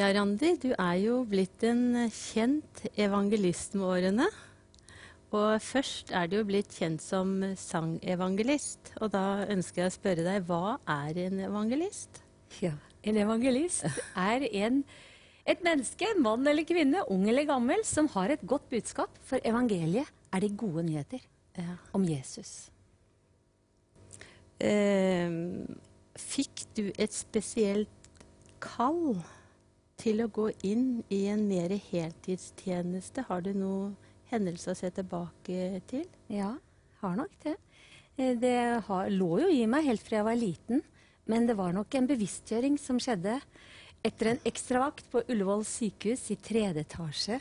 Ja, Randi, du er jo blitt en kjent evangelist med årene. Og først er du jo blitt kjent som sangevangelist. Og da ønsker jeg å spørre deg, hva er en evangelist? Ja, En evangelist er en, et menneske, en mann eller kvinne, ung eller gammel, som har et godt budskap. For evangeliet er de gode nyheter Ja. om Jesus. Eh, fikk du et spesielt kall til å gå inn i en mer heltidstjeneste? Har du noen hendelser å se tilbake til? Ja, har nok det. Eh, Det har, lå jo i meg helt fra jeg var liten, men det var nok en bevisstgjøring som skjedde etter en ekstravakt på Ullevål sykehus i tredje etasje.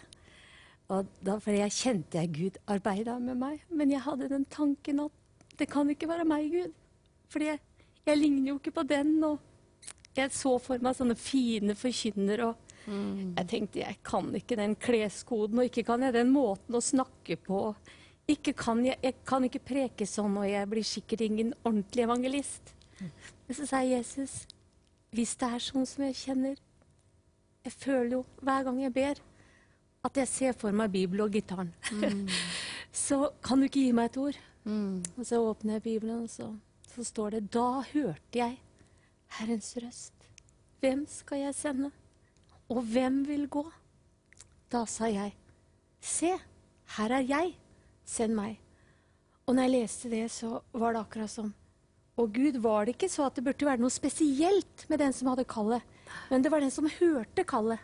Og da, for jeg kjente jeg Gud arbeida med meg, men jeg hadde den tanken at det kan ikke være meg, Gud. For jeg, jeg ligner jo ikke på den, og jeg så for meg sånne fine forkynner, og jeg tenkte jeg kan ikke den kleskoden, og ikke kan jeg den måten å snakke på. Ikke kan jeg, jeg kan ikke preke sånn, og jeg blir sikkert ingen ordentlig evangelist. Men så jeg, Jesus, hvis det er sånn som jeg kjenner Jeg føler jo hver gang jeg ber, at jeg ser for meg Bibelen og gitaren. så kan du ikke gi meg et ord? Og så åpner jeg Bibelen, og så, så står det Da hørte jeg Herrens røst. Hvem skal jeg sende? Og hvem vil gå? Da sa jeg, se, her er jeg, send meg. Og når jeg leste det, så var det akkurat som Å Gud, var det ikke så at det burde være noe spesielt med den som hadde kallet, men det var den som hørte kallet.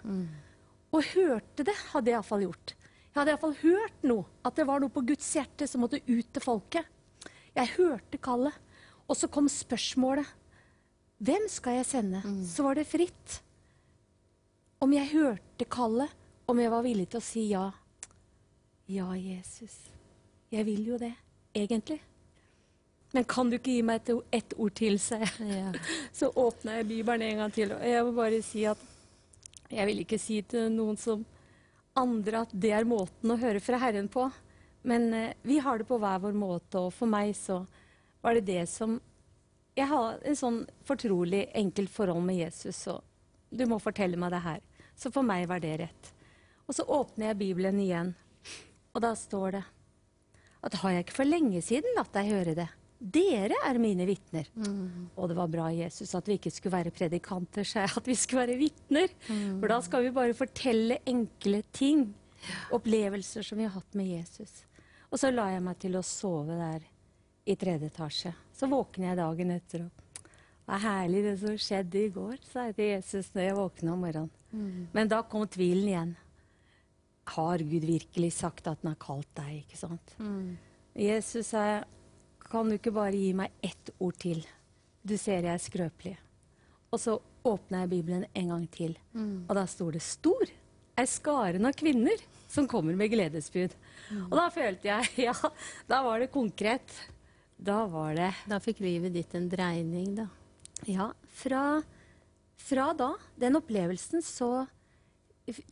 Og hørte det, hadde jeg iallfall gjort. Jeg hadde iallfall hørt noe, at det var noe på Guds hjerte som måtte ut til folket. Jeg hørte kallet, og så kom spørsmålet. Hvem skal jeg sende? Så var det fritt. Om jeg hørte kallet, om jeg var villig til å si ja. Ja, Jesus. Jeg vil jo det, egentlig. Men kan du ikke gi meg et, o- ord til, sa jeg. Ja. Så åpna jeg Bibelen en gang til. Og jeg vil bare si at jeg vil ikke si til noen som andre at det er måten å høre fra Herren på. Men eh, vi har det på hver vår måte, og for meg så var det det som Jeg har en sånn fortrolig, enkelt forhold med Jesus, og du må fortelle meg det her. Så for meg var det rett. Og så åpner jeg Bibelen igjen, og da står det at har jeg ikke for lenge siden latt deg høre det? Dere er mine vitner. Og det var bra, Jesus, at vi ikke skulle være predikanter, sa jeg. At vi skulle være vitner. For da skal vi bare fortelle enkle ting. Opplevelser som vi har hatt med Jesus. Og så la jeg meg til å sove der i tredje etasje. Så våkner jeg dagen etter og det er herlig det som skjedde i går, sa jeg til Jesus når jeg våkna om morgenen. Men da kom tvilen igjen. Har Gud virkelig sagt at han har kalt deg, ikke sant? Jesus sa kan du ikke bare gi meg ett ord til? Du ser jeg er skrøpelig. Og så åpna jeg Bibelen en gang til, og da sto det 'stor' er skaren av kvinner som kommer med gledesbud. Og da følte jeg, ja, da var det konkret. Da var det Da fikk livet ditt en dreining, da. Ja, fra, fra da, den opplevelsen, så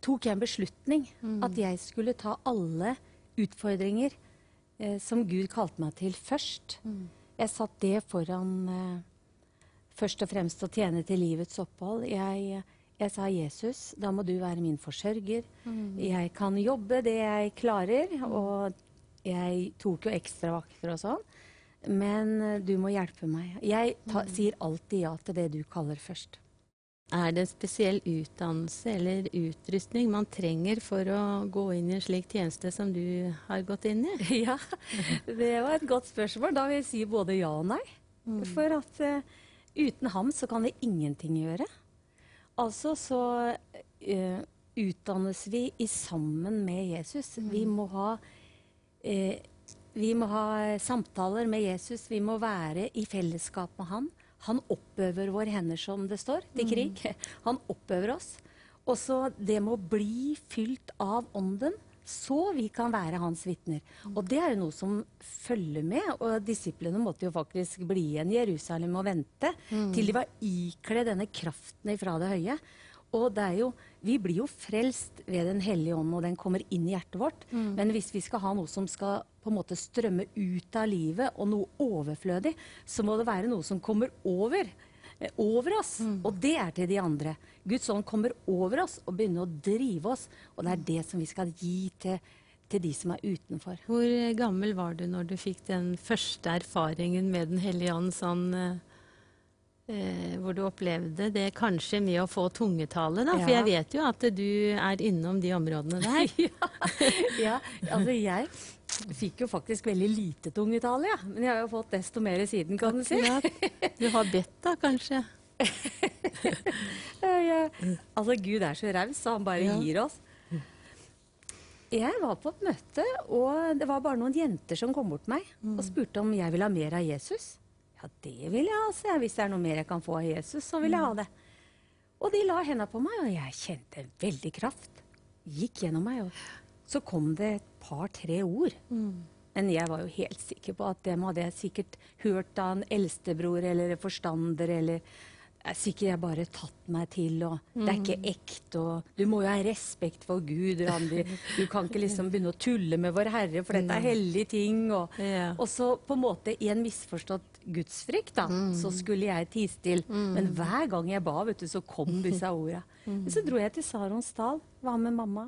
tok jeg en beslutning. At jeg skulle ta alle utfordringer eh, som Gud kalte meg til, først. Jeg satt det foran eh, først og fremst å tjene til livets opphold. Jeg, jeg sa Jesus, da må du være min forsørger. Jeg kan jobbe det jeg klarer, og jeg tok jo ekstravakter og sånn. Men eh, du må hjelpe meg. Jeg ta, sier alltid ja til det du kaller først. Er det en spesiell utdannelse eller utrustning man trenger for å gå inn i en slik tjeneste som du har gått inn i? Ja, det var et godt spørsmål. Da vil jeg si både ja og nei. For at uh, uten ham så kan vi ingenting gjøre. Altså så uh, utdannes vi i sammen med Jesus. Vi må ha eh, vi må ha samtaler med Jesus. Vi må være i fellesskap med han. Han oppøver våre hender, som det står, til krig. Han oppøver oss. Og så det med å bli fylt av ånden, så vi kan være hans vitner. Og det er jo noe som følger med. Og disiplene måtte jo faktisk bli igjen i Jerusalem og vente til de var ikledd denne kraften ifra det høye. Og det er jo, vi blir jo frelst ved Den hellige ånd, og den kommer inn i hjertet vårt. Men hvis vi skal ha noe som skal på en måte strømme ut av livet, og noe overflødig, så må det være noe som kommer over eh, over oss. Og det er til de andre. Guds ånd kommer over oss og begynner å drive oss. Og det er det som vi skal gi til, til de som er utenfor. Hvor eh, gammel var du når du fikk den første erfaringen med Den hellige ånd, sånn eh, eh, hvor du opplevde det kanskje med å få tungetale, da? For Ja. jeg vet jo at du er innom de områdene der. ja, altså jeg fikk jo faktisk veldig lite tungetale, ja. Men jeg har jo fått desto mer siden, kan du si. Du har bedt, da, kanskje? Ja. Altså, Gud er så raus, så han bare gir oss. Jeg var på et møte, og det var bare noen jenter som kom bort til meg og spurte om jeg ville ha mer av Jesus. Ja, det vil jeg jeg. Hvis det er noe mer jeg kan få av Jesus, så vil jeg ha det. Og de la henda på meg, og jeg kjente veldig kraft. Gikk gjennom meg. Og så kom det et par-tre ord. Men jeg var jo helt sikker på at dem hadde jeg sikkert hørt av en eldstebror eller forstander eller er sikkert jeg bare tatt meg til, og det er ikke ekte, og du må jo ha respekt for Gud, Randi. Du kan ikke liksom begynne å tulle med Vår Herre, for dette er hellige ting. Og, yeah. og så på en måte i en misforstått gudsfrykt, da, så skulle jeg ties til. Mm. Men hver gang jeg ba, vet du, så kom disse orda. Men Så dro jeg til Saronsdal, var med mamma.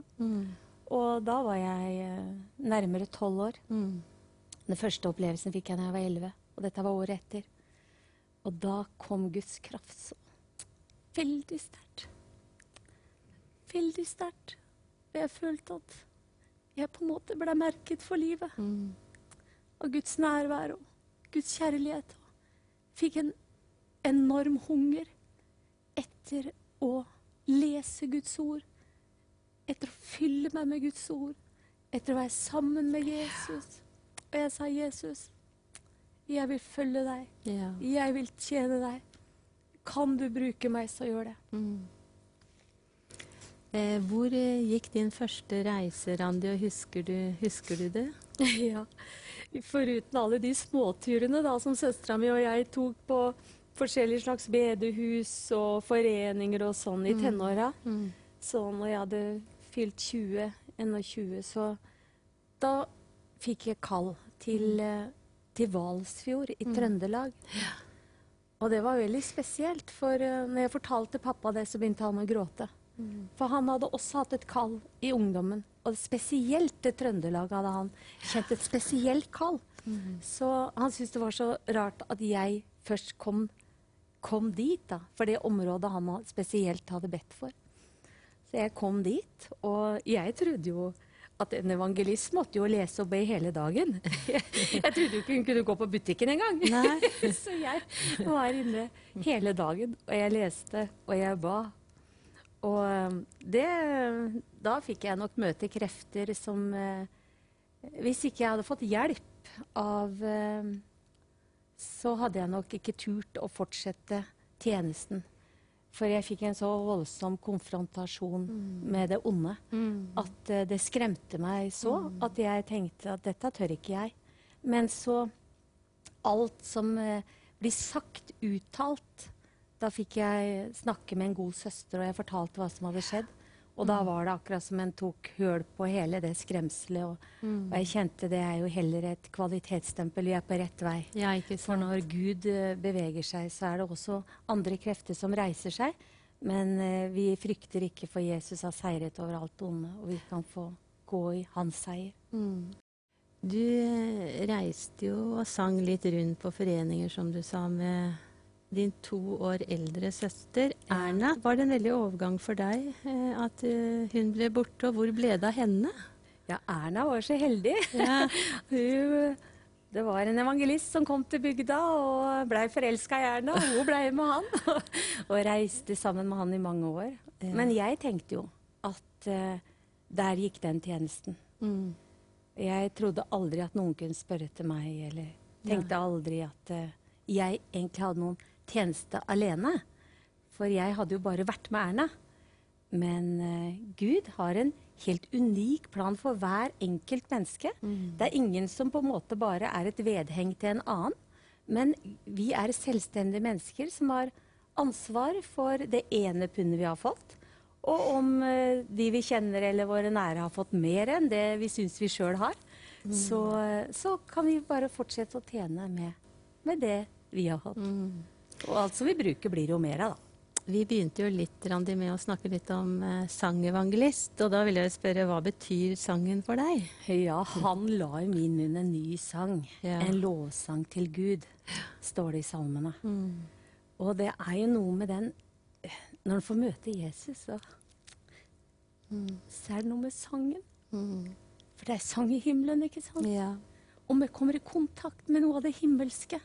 Og da var jeg eh, nærmere tolv år. Den første opplevelsen fikk jeg da jeg var elleve, og dette var året etter. Og da kom Guds kraft så veldig sterkt. Veldig sterkt. Og jeg følte at jeg på en måte ble merket for livet. Av Guds nærvær og Guds kjærlighet. Og fikk en enorm hunger etter å lese Guds ord. Etter å fylle meg med Guds ord. Etter å være sammen med Jesus. Og jeg sa, Jesus, jeg vil følge deg. Ja. Jeg vil tjene deg. Kan du bruke meg, så gjør det. Eh, hvor eh, gikk din første reise, Randi, og husker du, husker du det? ja. Foruten alle de småturene da, som søstera mi og jeg tok på forskjellige slags bedehus og foreninger og sånn i tenåra. Så når jeg hadde fylt 20, 21, så da fikk jeg kall til, eh, til Valsfjord i Trøndelag. Og det var veldig spesielt, for eh, når jeg fortalte pappa det, så begynte han å gråte. For han hadde også hatt et kall i ungdommen. Og spesielt til Trøndelag hadde han kjent et spesielt kall. Så han syntes det var så rart at jeg først kom, kom dit, da. For det området han spesielt hadde bedt for. Så jeg kom dit, og jeg trodde jo at en evangelist måtte jo lese og be hele dagen. Jeg, jeg trodde jo ikke hun kunne gå på butikken engang. Så jeg var inne hele dagen, og jeg leste, og jeg ba. Og eh, det Da fikk jeg nok møte krefter som eh, Hvis ikke jeg hadde fått hjelp av eh, Så hadde jeg nok ikke turt å fortsette tjenesten. For jeg fikk en så voldsom konfrontasjon med det onde at uh, det skremte meg så at jeg tenkte at dette tør ikke jeg. Men så alt som uh, blir sagt, uttalt Da fikk jeg snakke med en god søster, og jeg fortalte hva som hadde skjedd. Og da var det akkurat som en tok høl på hele det skremselet. Og, og jeg kjente det er jo heller et kvalitetsstempel. Vi er på rett vei. Ja, ikke For når Gud eh, beveger seg, så er det også andre krefter som reiser seg. Men eh, vi frykter ikke, for Jesus har seiret over alt onde, og vi kan få gå i hans seier. Du eh, reiste jo og sang litt rundt på foreninger, som du sa, med din to år eldre søster Erna. Var det en veldig overgang for deg eh, at eh, hun ble borte, og hvor ble det av henne? Ja, Erna var så heldig. Ja. Hun, det var en evangelist som kom til bygda og blei forelska i Erna. og Hun blei med han og reiste sammen med han i mange år. Ja. Men jeg tenkte jo at uh, der gikk den tjenesten. Mm. Jeg trodde aldri at noen kunne spørre til meg, eller tenkte aldri at uh, jeg egentlig hadde noen tjeneste alene. For jeg hadde jo bare vært med Erna. Men uh, Gud har en helt unik plan for hver enkelt menneske. Det er ingen som på en måte bare er et vedheng til en annen. Men vi er selvstendige mennesker som har ansvar for det ene pundet vi har fått. Og om uh, de vi kjenner eller våre nære har fått mer enn det vi syns vi sjøl har, så, så kan vi bare fortsette å tjene med, med det vi har hatt. Mm. Og alt som vi bruker, blir jo mer av, da. Vi begynte jo litt Randi, med å snakke litt om eh, sangevangelist. Og da vil jeg spørre, hva betyr sangen for deg? Ja, han la i min munn en ny sang. Ja. En lovsang til Gud, står det i salmene. Og det er jo noe med den Når en får møte Jesus, så, så er det noe med sangen. For det er sang i himmelen, ikke sant? Ja. Og vi kommer i kontakt med noe av det himmelske.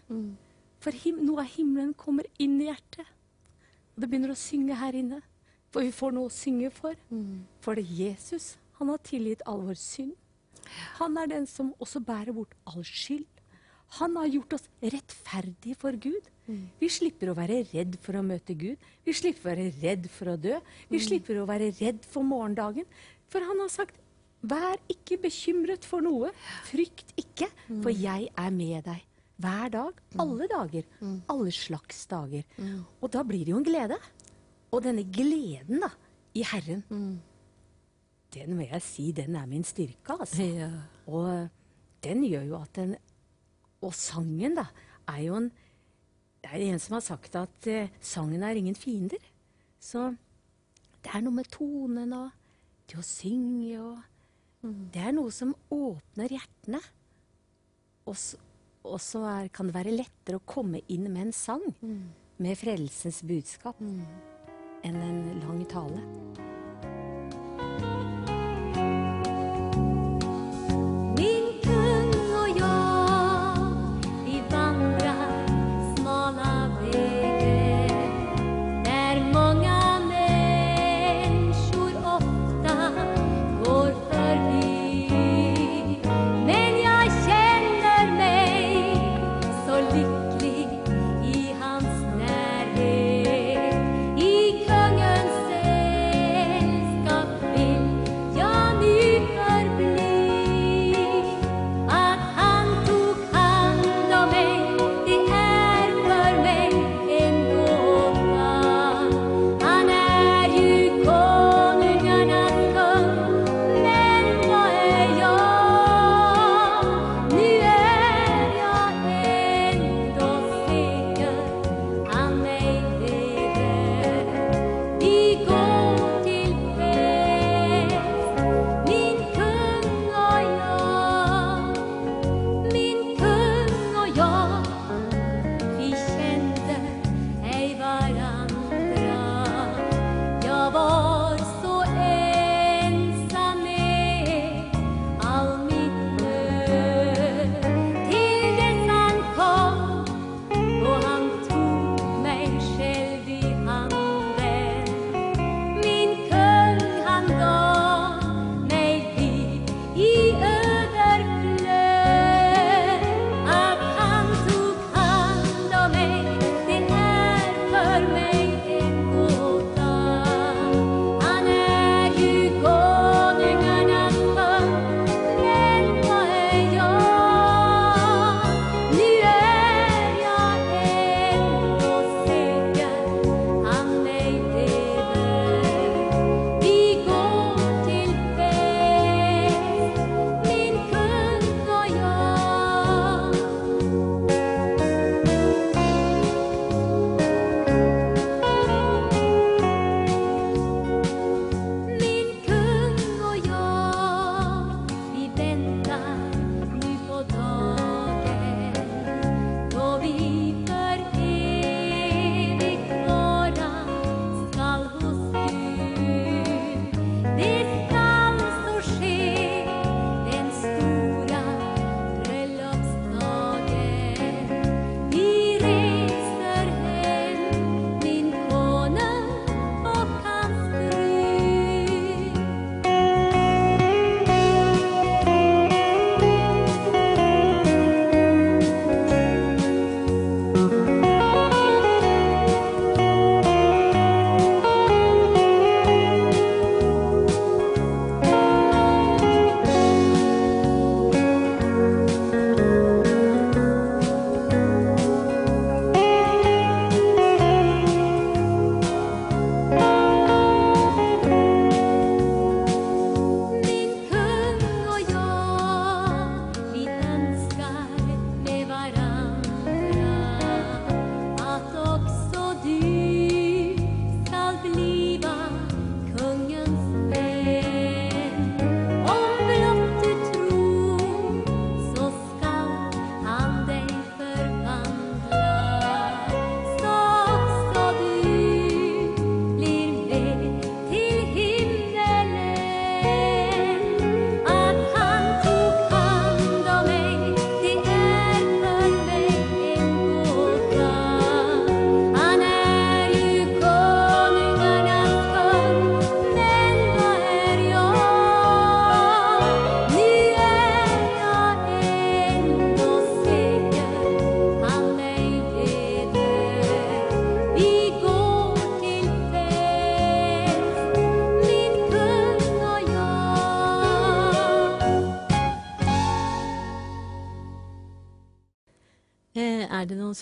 For noe av himmelen kommer inn i hjertet. Og det begynner å synge her inne. For vi får noe å synge for. For det er Jesus. Han har tilgitt all vår synd. Han er den som også bærer bort all skyld. Han har gjort oss rettferdige for Gud. Vi slipper å være redd for å møte Gud. Vi slipper å være redd for å dø. Vi slipper å være redd for morgendagen. For han har sagt, vær ikke bekymret for noe. Frykt ikke, for jeg er med deg. Hver dag, alle dager, alle slags dager. Og da blir det jo en glede. Og denne gleden da, i Herren, den må jeg si, den er min styrke, altså. Ja. Og den gjør jo at den Og sangen, da, er jo en Det er en som har sagt at eh, sangen er ingen fiender. Så det er noe med tonen og det å synge og Det er noe som åpner hjertene. Og s- og så kan det være lettere å komme inn med en sang med frelsens budskap enn en lang tale.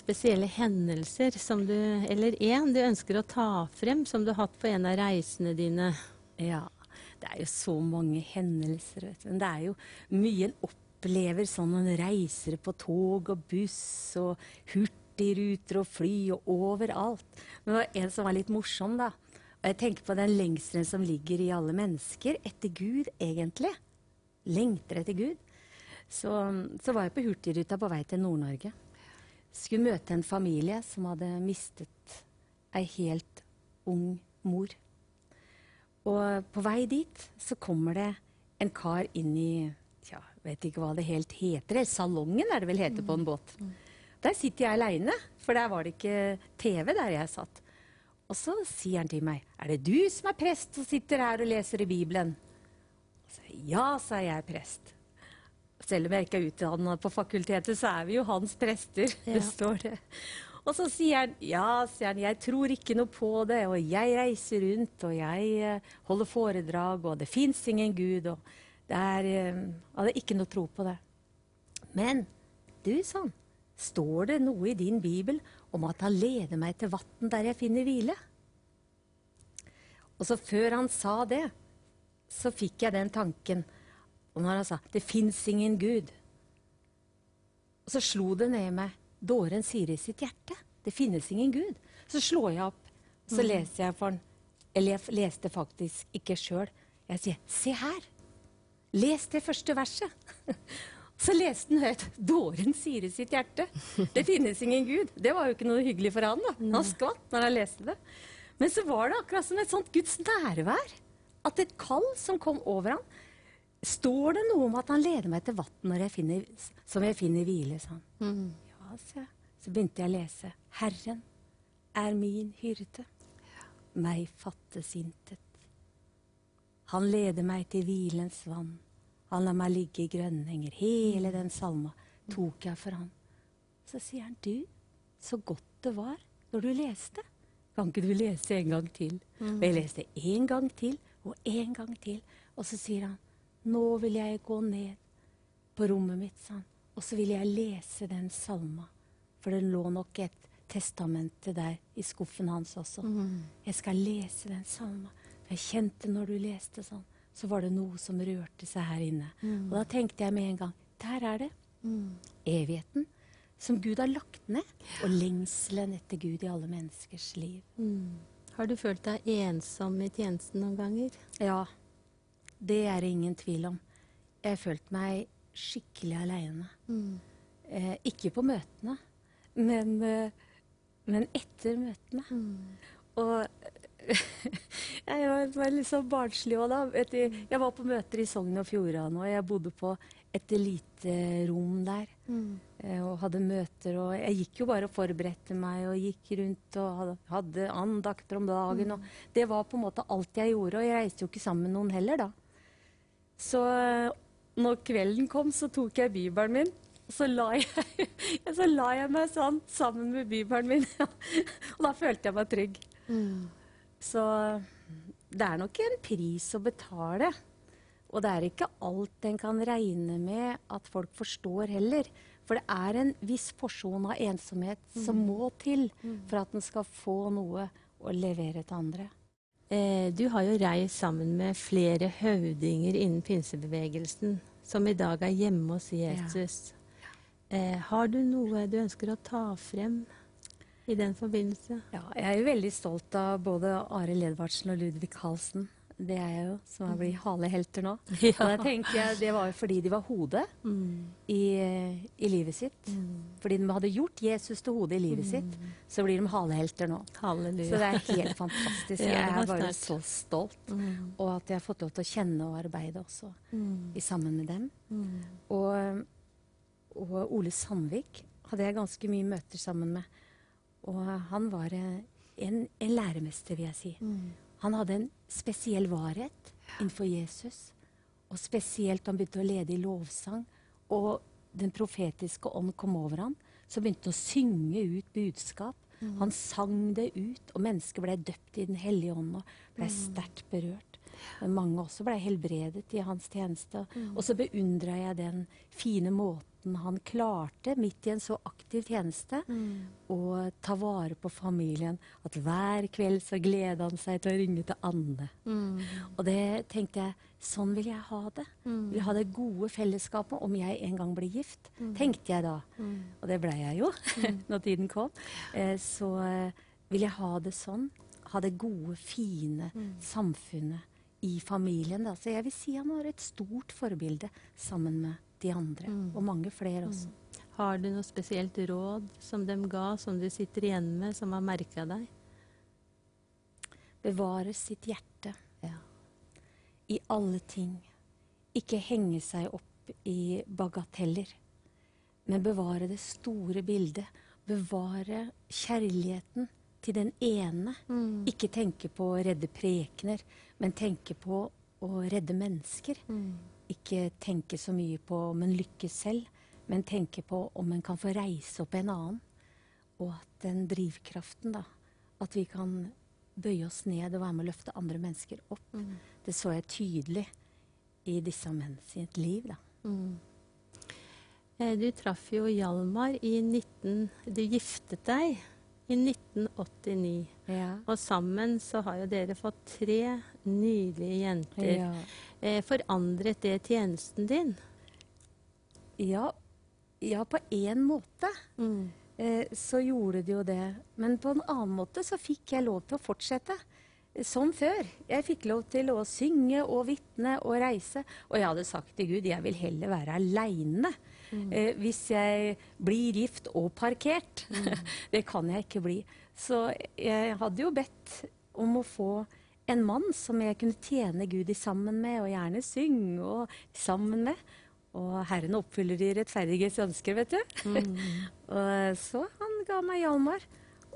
Spesielle hendelser som du, eller én du ønsker å ta frem som du har hatt på en av reisene dine? Ja, det er jo så mange hendelser, vet du. Men det er jo mye en opplever sånn en reiser på tog og buss og hurtigruter og fly og overalt. Men det var en som var litt morsom, da. Og jeg tenker på den lengselen som ligger i alle mennesker, etter Gud, egentlig. Lengter etter Gud. Så, så var jeg på Hurtigruta på vei til Nord-Norge. Skulle møte en familie som hadde mistet ei helt ung mor. Og på vei dit så kommer det en kar inn i Tja, vet ikke hva det helt heter. Salongen er det vel heter på en båt. Der sitter jeg aleine, for der var det ikke TV der jeg satt. Og så sier han til meg, 'Er det du som er prest og sitter her og leser i Bibelen?' Så, ja, sa jeg, prest. Selv om jeg ikke er utdanna på fakultetet, så er vi jo hans prester. Ja. Det står det. Og så sier han ja, sier han, jeg tror ikke noe på det, og jeg reiser rundt, og jeg eh, holder foredrag, og det fins ingen Gud, og det er eh, Hadde ikke noe tro på det. Men du, sa han, står det noe i din bibel om at han leder meg til vann der jeg finner hvile? Og så før han sa det, så fikk jeg den tanken. Og når han sa 'det fins ingen Gud', og så slo det ned meg. Dåren sier i sitt hjerte 'det finnes ingen Gud'. Så slår jeg opp, så leser jeg for han. Eller jeg leste faktisk ikke sjøl. Jeg sier 'se her'. Les det første verset. Så leste han høyt. Dåren sier i sitt hjerte. Det finnes ingen Gud. Det var jo ikke noe hyggelig for han. da. Han skvatt når han leste det. Men så var det akkurat som et sånt Guds nærvær. At et kall som kom over han. Står det noe om at han leder meg til vann som jeg finner hvile, sa han. Ja, sa jeg. Så begynte jeg å lese. Herren er min hyrde. Meg fattes intet. Han leder meg til hvilens vann. Han lar meg ligge i grønnenger. Hele den salma tok jeg for han. Så sier han, du, så godt det var når du leste. Kan ikke du lese en gang til? Og jeg leste en gang til og en gang til. Og så sier han, nå vil jeg gå ned på rommet mitt, sa han. Og så vil jeg lese den salma. For det lå nok et testamente der i skuffen hans også. Jeg skal lese den salma. Jeg kjente når du leste sånn, så var det noe som rørte seg her inne. Og da tenkte jeg med en gang der er det. Evigheten som Gud har lagt ned. Og lengselen etter Gud i alle menneskers liv. Har du følt deg ensom i tjenesten noen ganger? Ja, det er det ingen tvil om. Jeg følte meg skikkelig aleine. Eh, ikke på møtene, men, eh, men etter møtene. Og jeg var, var litt sånn barnslig òg, da. Etter, Jeg var på møter i Sogn og Fjordane, og jeg bodde på et lite rom der. eh, Og hadde møter, og jeg gikk jo bare og forberedte meg og gikk rundt og hadde, hadde andakter om dagen. Og det var på en måte alt jeg gjorde, og jeg reiste jo ikke sammen med noen heller, da. Så eh, når kvelden kom, så tok jeg bibelen min. Og så la jeg, så la jeg meg sånn sammen med bibelen min. og da følte jeg meg trygg. Så det er nok en pris å betale. Og det er ikke alt en kan regne med at folk forstår heller. For det er en viss porsjon av ensomhet som må til for at en skal få noe å levere til andre. Eh, du har jo reist sammen med flere høvdinger innen pinsebevegelsen, som i dag er hjemme hos Jesus. Eh, har du noe du ønsker å ta frem i den forbindelse? Ja, jeg er jo veldig stolt av både Arild Edvardsen og Ludvig Carlsen. Det er jeg jo, som har blitt halehelter nå. Ja. Og jeg tenker Det var jo fordi de var hodet i, i livet sitt. Fordi de hadde gjort Jesus til hodet i livet sitt, så blir de halehelter nå. Halleluja. Så det er helt fantastisk. Ja, Jeg er bare så stolt. Og at jeg har fått lov til å kjenne og arbeide også i sammen med dem. Og, og Ole Sandvik hadde jeg ganske mye møter sammen med. Og han var eh, en, en læremester, vil jeg si. Han hadde en spesiell varhet innenfor Jesus. Og spesielt da han begynte å lede i lovsang, og den profetiske ånd kom over ham, så begynte han å synge ut budskap. Han sang det ut, og mennesker ble døpt i Den hellige ånd og ble sterkt berørt. Men mange også ble helbredet i hans tjeneste. Og så beundra jeg den fine måten han klarte, midt i en så aktiv tjeneste, å ta vare på familien. At hver kveld så gleda han seg til å ringe til Anne. Og det tenkte jeg, sånn vil jeg ha det. Mm. Vil ha det gode fellesskapet om jeg en gang blir gift, tenkte jeg da. Og det blei jeg jo, når tiden kom. Eh, så eh, vil jeg ha det sånn. Ha det gode, fine samfunnet i familien. Da. Så jeg vil si han var et stort forbilde sammen med de andre. Og mange flere også. Har du noe spesielt råd som de ga, som du sitter igjen med, som har merka deg? Bevare sitt hjerte Ja. i alle ting. Ikke henge seg opp i bagateller, men bevare det store bildet. Bevare kjærligheten til den ene. Ikke tenke på å redde prekener, men tenke på å redde mennesker. Ikke tenke så mye på om en lykkes selv, men tenke på om en kan få reise opp en annen. Og at den drivkraften, da, at vi kan bøye oss ned og være med å løfte andre mennesker opp, det så jeg tydelig i disse menn sitt liv, da. Eh, Du traff jo Hjalmar i 19... Du giftet deg i 1989. Ja. Og sammen så har jo dere fått tre nydelige jenter. Ja. Eh, forandret det tjenesten din? Ja, ja, på én måte eh, så gjorde det jo det. Men på en annen måte så fikk jeg lov til å fortsette. Som før. Jeg fikk lov til å synge og vitne og reise. Og jeg hadde sagt til Gud jeg vil heller være aleine eh, hvis jeg blir gift og parkert. det kan jeg ikke bli. Så jeg hadde jo bedt om å få en mann som jeg kunne tjene Gud i sammen med, og gjerne synge og sammen med. Og Herren oppfyller de rettferdiges ønsker, vet du. og så han ga meg Hjalmar.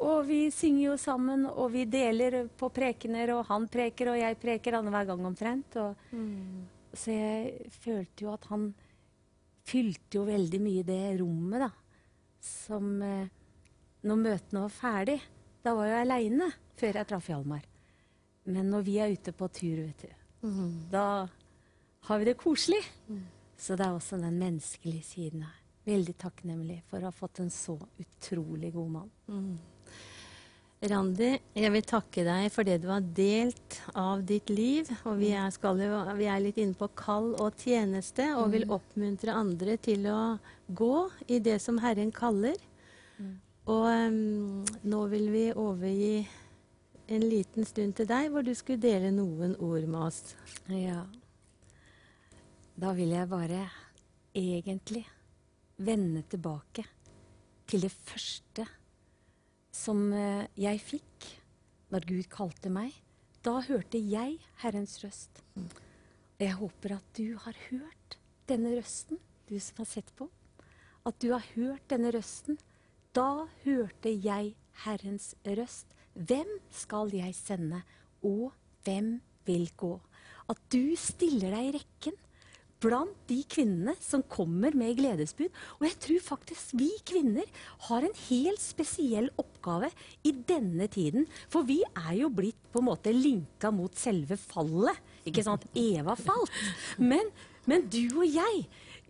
Og vi synger jo sammen, og vi deler på prekener, og han preker, og jeg preker annenhver gang omtrent. Og, Så jeg følte jo at han fylte jo veldig mye det rommet, da. Som eh, Når møtene var ferdig, da var jeg aleine før jeg traff Hjalmar. Men når vi er ute på tur, vet du, da har vi det koselig. Så det er også den menneskelige siden her. Veldig takknemlig for å ha fått en så utrolig god mann. Randi, jeg vil takke deg for det du har delt av ditt liv. Og vi er, skal jo, vi er litt inne på kall og tjeneste, og vil oppmuntre andre til å gå i det som Herren kaller. Og um, nå vil vi overgi en liten stund til deg, hvor du skulle dele noen ord med oss. Ja. Da vil jeg bare egentlig vende tilbake til det første som eh, jeg fikk når Gud kalte meg. Da hørte jeg Herrens røst. Og jeg håper at du har hørt denne røsten, du som har sett på. At du har hørt denne røsten. Da hørte jeg Herrens røst. Hvem skal jeg sende, og hvem vil gå? At du stiller deg i rekken blant de kvinnene som kommer med gledesbud. Og jeg tror faktisk vi kvinner har en helt spesiell oppgave i denne tiden. For vi er jo blitt på en måte linka mot selve fallet. Ikke sant? Eva falt. Men, men du og jeg,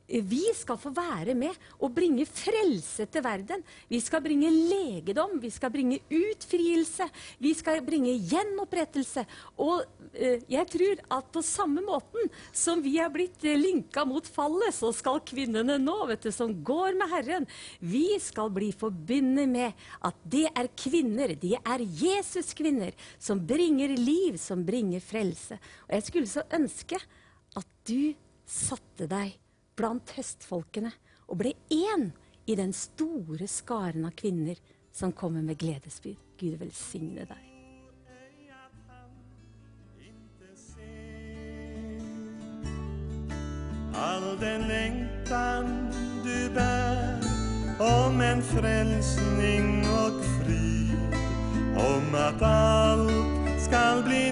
vi skal få være med og bringe frelse til verden. Vi skal bringe legedom, vi skal bringe utfrielse, vi skal bringe gjenopprettelse. Og eh, jeg tror at på samme måten som vi er blitt eh, linka mot fallet, så skal kvinnene nå, vet du, som går med Herren, vi skal bli forbundet med at det er kvinner, de er Jesus-kvinner, som bringer liv, som bringer frelse. Og jeg skulle så ønske at du satte deg blant høstfolkene og ble én i den store skaren av kvinner som kommer med gledesbud. Gud velsigne deg. All den lengtan du bær om en frelsning og fri, om at alt skal bli